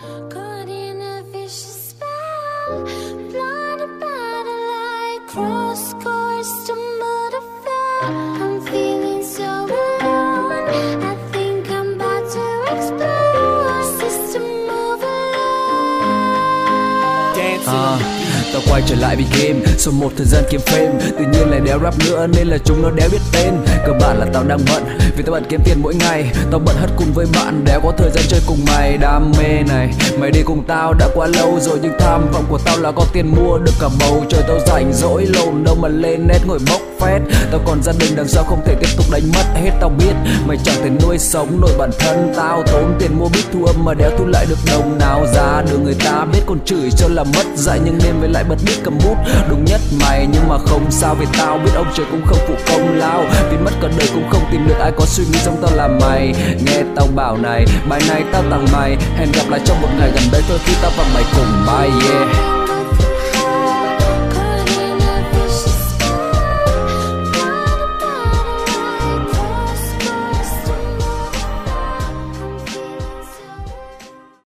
Caught in a vicious spell, blinded by the light, cross course stumbled and fell. I'm feeling so alone. I think I'm about to explode. System overload. À, tao quay trở lại vì game Số một thời gian kiếm fame Tự nhiên này đéo rap nữa nên là chúng nó đéo biết tên. Cơ bản là tao đang bận, Vì tao bận kiếm tiền mỗi ngày. Tao bận hất cùng với bạn, đéo có thời gian chơi cùng mày. Đam mê này, Mày đi cùng tao đã quá lâu rồi, Nhưng tham vọng của tao là có tiền mua được cả bầu. Trời Tao rảnh rỗi lâu, đâu mà lên nét ngồi bốc phét. Tao còn gia đình, đằng sau không thể tiếp tục đánh mất hết, Tao biết mày chẳng thể nuôi sống nổi bản thân Tao. Tốn tiền mua bít thu âm mà đéo thu lại được đồng nào. Ra còn chửi cho là mất dạy, Nhưng đêm về lại bật biết cầm bút. Đúng nhất mày, nhưng mà không sao Vì tao biết ông trời cũng không phụ công lao. Vì mất cả đời cũng không tìm được ai có suy nghĩ giống tao là mày. Nghe tao bảo này, Bài này tao tặng mày. Hẹn gặp lại trong một ngày gần đây thôi khi tao và mày cùng bay, yeah.